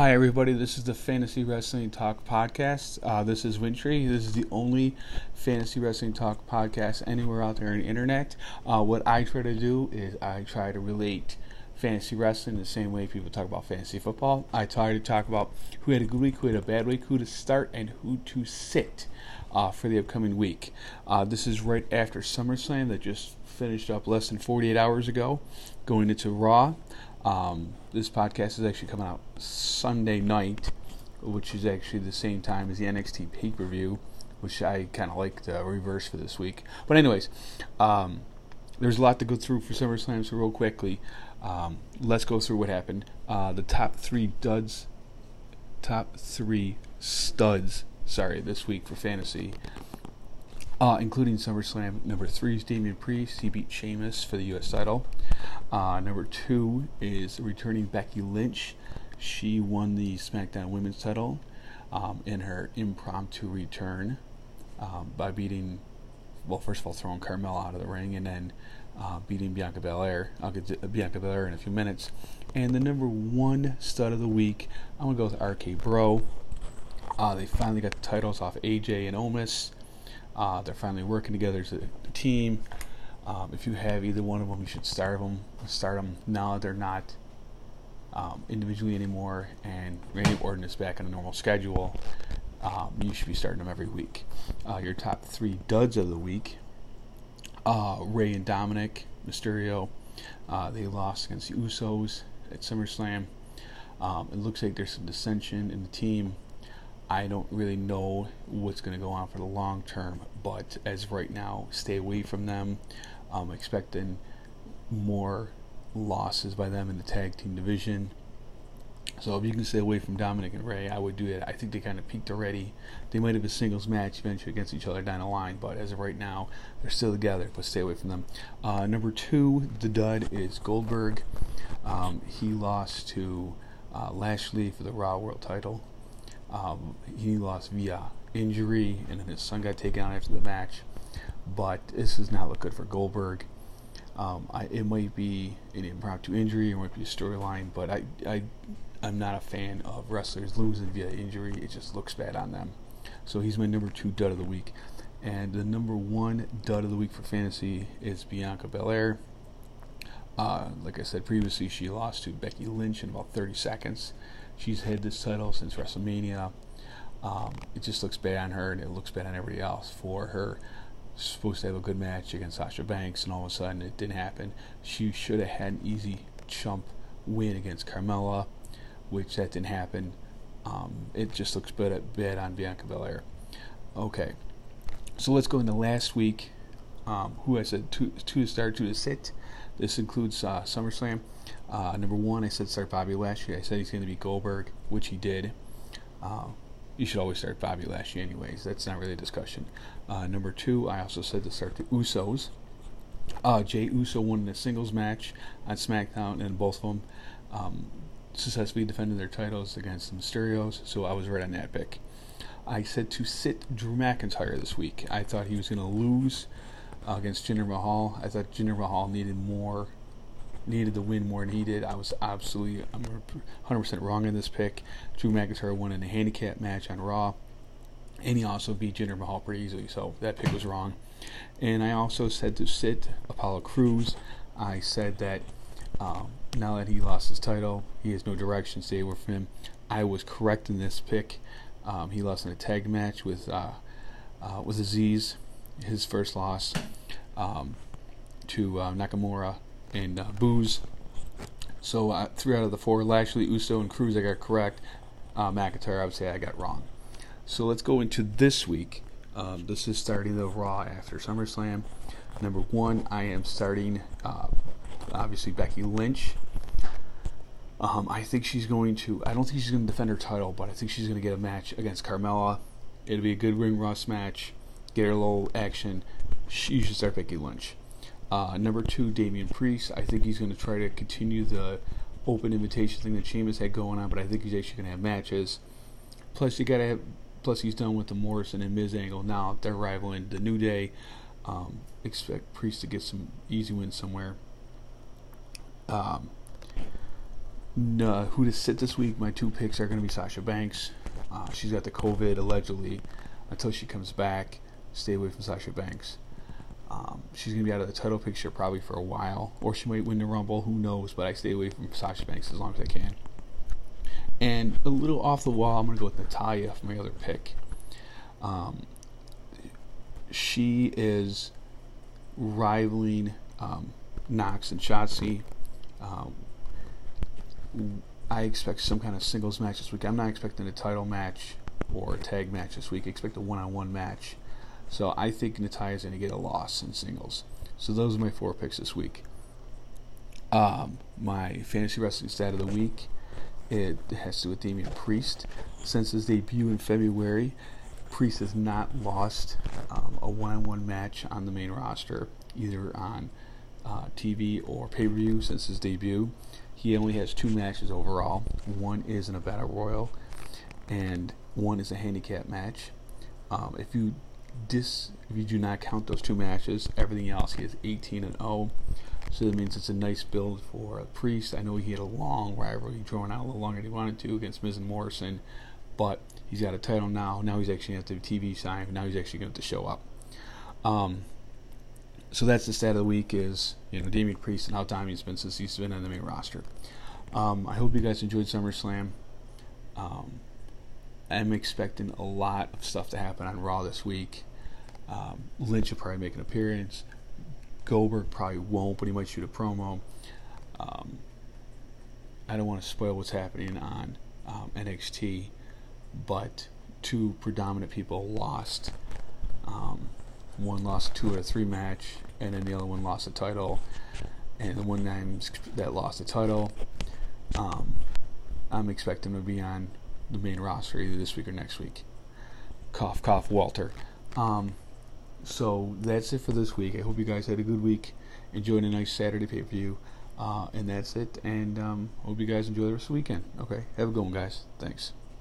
Hi, everybody. This is the Fantasy Wrestling Talk podcast. Uh, this is Wintry. This is the only Fantasy Wrestling Talk podcast anywhere out there on the internet. Uh, what I try to do is I try to relate fantasy wrestling the same way people talk about fantasy football. I try to talk about who had a good week, who had a bad week, who to start, and who to sit uh, for the upcoming week. Uh, this is right after SummerSlam that just finished up less than 48 hours ago, going into Raw. Um, this podcast is actually coming out Sunday night, which is actually the same time as the NXT pay per view, which I kind of like the reverse for this week. But, anyways, um, there's a lot to go through for SummerSlam, so real quickly, um, let's go through what happened. Uh, the top three duds, top three studs, sorry, this week for fantasy. Uh, including SummerSlam. Number three is Damian Priest. He beat Sheamus for the U.S. title. Uh, number two is returning Becky Lynch. She won the SmackDown Women's title um, in her impromptu return um, by beating, well, first of all, throwing Carmella out of the ring and then uh, beating Bianca Belair. I'll get to Bianca Belair in a few minutes. And the number one stud of the week, I'm going to go with RK Bro. Uh, they finally got the titles off AJ and Omos. Uh, they're finally working together as a team. Um, if you have either one of them, you should start them. Start them now that they're not um, individually anymore, and Randy Orton is back on a normal schedule. Um, you should be starting them every week. Uh, your top three duds of the week: uh, Rey and Dominic Mysterio. Uh, they lost against the Usos at SummerSlam. Um, it looks like there's some dissension in the team. I don't really know what's going to go on for the long term, but as right now, stay away from them. I'm expecting more losses by them in the tag team division. So if you can stay away from Dominic and Rey, I would do it. I think they kind of peaked already. They might have a singles match eventually against each other down the line, but as of right now, they're still together. But stay away from them. Uh, number two, the dud is Goldberg. Um, he lost to uh, Lashley for the Raw World Title. Um, he lost via injury, and then his son got taken out after the match. But this does not look good for Goldberg. Um, I, it might be an impromptu injury, it might be a storyline, but I, I, I'm not a fan of wrestlers losing via injury. It just looks bad on them. So he's my number two dud of the week. And the number one dud of the week for fantasy is Bianca Belair. Uh, like I said previously, she lost to Becky Lynch in about 30 seconds. She's had this title since WrestleMania. Um, it just looks bad on her, and it looks bad on everybody else for her. Supposed to have a good match against Sasha Banks, and all of a sudden it didn't happen. She should have had an easy chump win against Carmella, which that didn't happen. Um, it just looks bad, bad on Bianca Belair. Okay, so let's go into last week. Um, who I said two, two to start, two to sit. This includes uh, SummerSlam. Uh, number one, I said start Bobby Lashley. I said he's going to be Goldberg, which he did. Uh, you should always start Bobby Lashley, anyways. That's not really a discussion. Uh, number two, I also said to start the Usos. Uh, Jey Uso won in a singles match on SmackDown, and both of them um, successfully defended their titles against the Mysterios, so I was right on that pick. I said to sit Drew McIntyre this week. I thought he was going to lose uh, against Jinder Mahal. I thought Jinder Mahal needed more needed the win more than he did. I was absolutely, I'm 100% wrong in this pick. Drew McIntyre won in a handicap match on Raw, and he also beat Jinder Mahal pretty easily, so that pick was wrong. And I also said to sit Apollo Crews. I said that um, now that he lost his title, he has no direction. Stay from him. I was correct in this pick. Um, he lost in a tag match with uh, uh, with Azeez, his first loss um, to uh, Nakamura and uh, Boogs. So uh, three out of the four, Lashley, Uso, and Crews, I got correct. Uh, McIntyre, I would say I got wrong. So let's go into this week. Um, this is starting the Raw after SummerSlam. Number one, I am starting uh, obviously Becky Lynch. Um, I think she's going to. I don't think she's going to defend her title, but I think she's going to get a match against Carmella. It'll be a good ring rust match. Get a little action. you should start Becky Lynch. Uh, number two, Damian Priest. I think he's going to try to continue the open invitation thing that Sheamus had going on, but I think he's actually going to have matches. Plus, you got to have. Plus, he's done with the Morrison and Miz angle. Now they're rivaling the New Day. Um, expect Priest to get some easy wins somewhere. Um, no, who to sit this week? My two picks are going to be Sasha Banks. Uh, she's got the COVID allegedly until she comes back. Stay away from Sasha Banks. Um, she's going to be out of the title picture probably for a while, or she might win the Rumble. Who knows? But I stay away from Sasha Banks as long as I can. And a little off the wall, I'm going to go with Natalya for my other pick. Um, she is rivaling um, Nox and Shotzi. Um, I expect some kind of singles match this week. I'm not expecting a title match or a tag match this week. I expect a one-on-one match. So I think Natalya's going to get a loss in singles. So those are my four picks this week. Um, my fantasy wrestling stat of the week it has to do with Damian Priest. Since his debut in February, Priest has not lost um, a one-on-one match on the main roster, either on uh, TV or pay-per-view since his debut. He only has two matches overall. One is in a battle royal, and one is a handicap match. Um, if you dis, if you do not count those two matches, everything else he is 18 and 0. So that means it's a nice build for Priest. I know he had a long rivalry drawn out a little longer than he wanted to against Miz and Morrison, but he's got a title now. Now he's actually at the TV sign. Now he's actually going to show up. Um, so that's the stat of the week is you know Damian Priest and how time he's been since he's been on the main roster. Um, I hope you guys enjoyed SummerSlam. Um, I'm expecting a lot of stuff to happen on Raw this week. Um, Lynch will probably make an appearance. Goldberg probably won't, but he might shoot a promo. Um, I don't want to spoil what's happening on um, NXT, but two predominant people lost. Um, one lost two of three match, and then the other one lost the title. And the one that lost the title, um, I'm expecting to be on the main roster either this week or next week. Cough, cough, Walter. Um, so that's it for this week. I hope you guys had a good week, enjoyed a nice Saturday pay per view, uh, and that's it. And um, hope you guys enjoy the rest of the weekend. Okay, have a good one, guys. Thanks.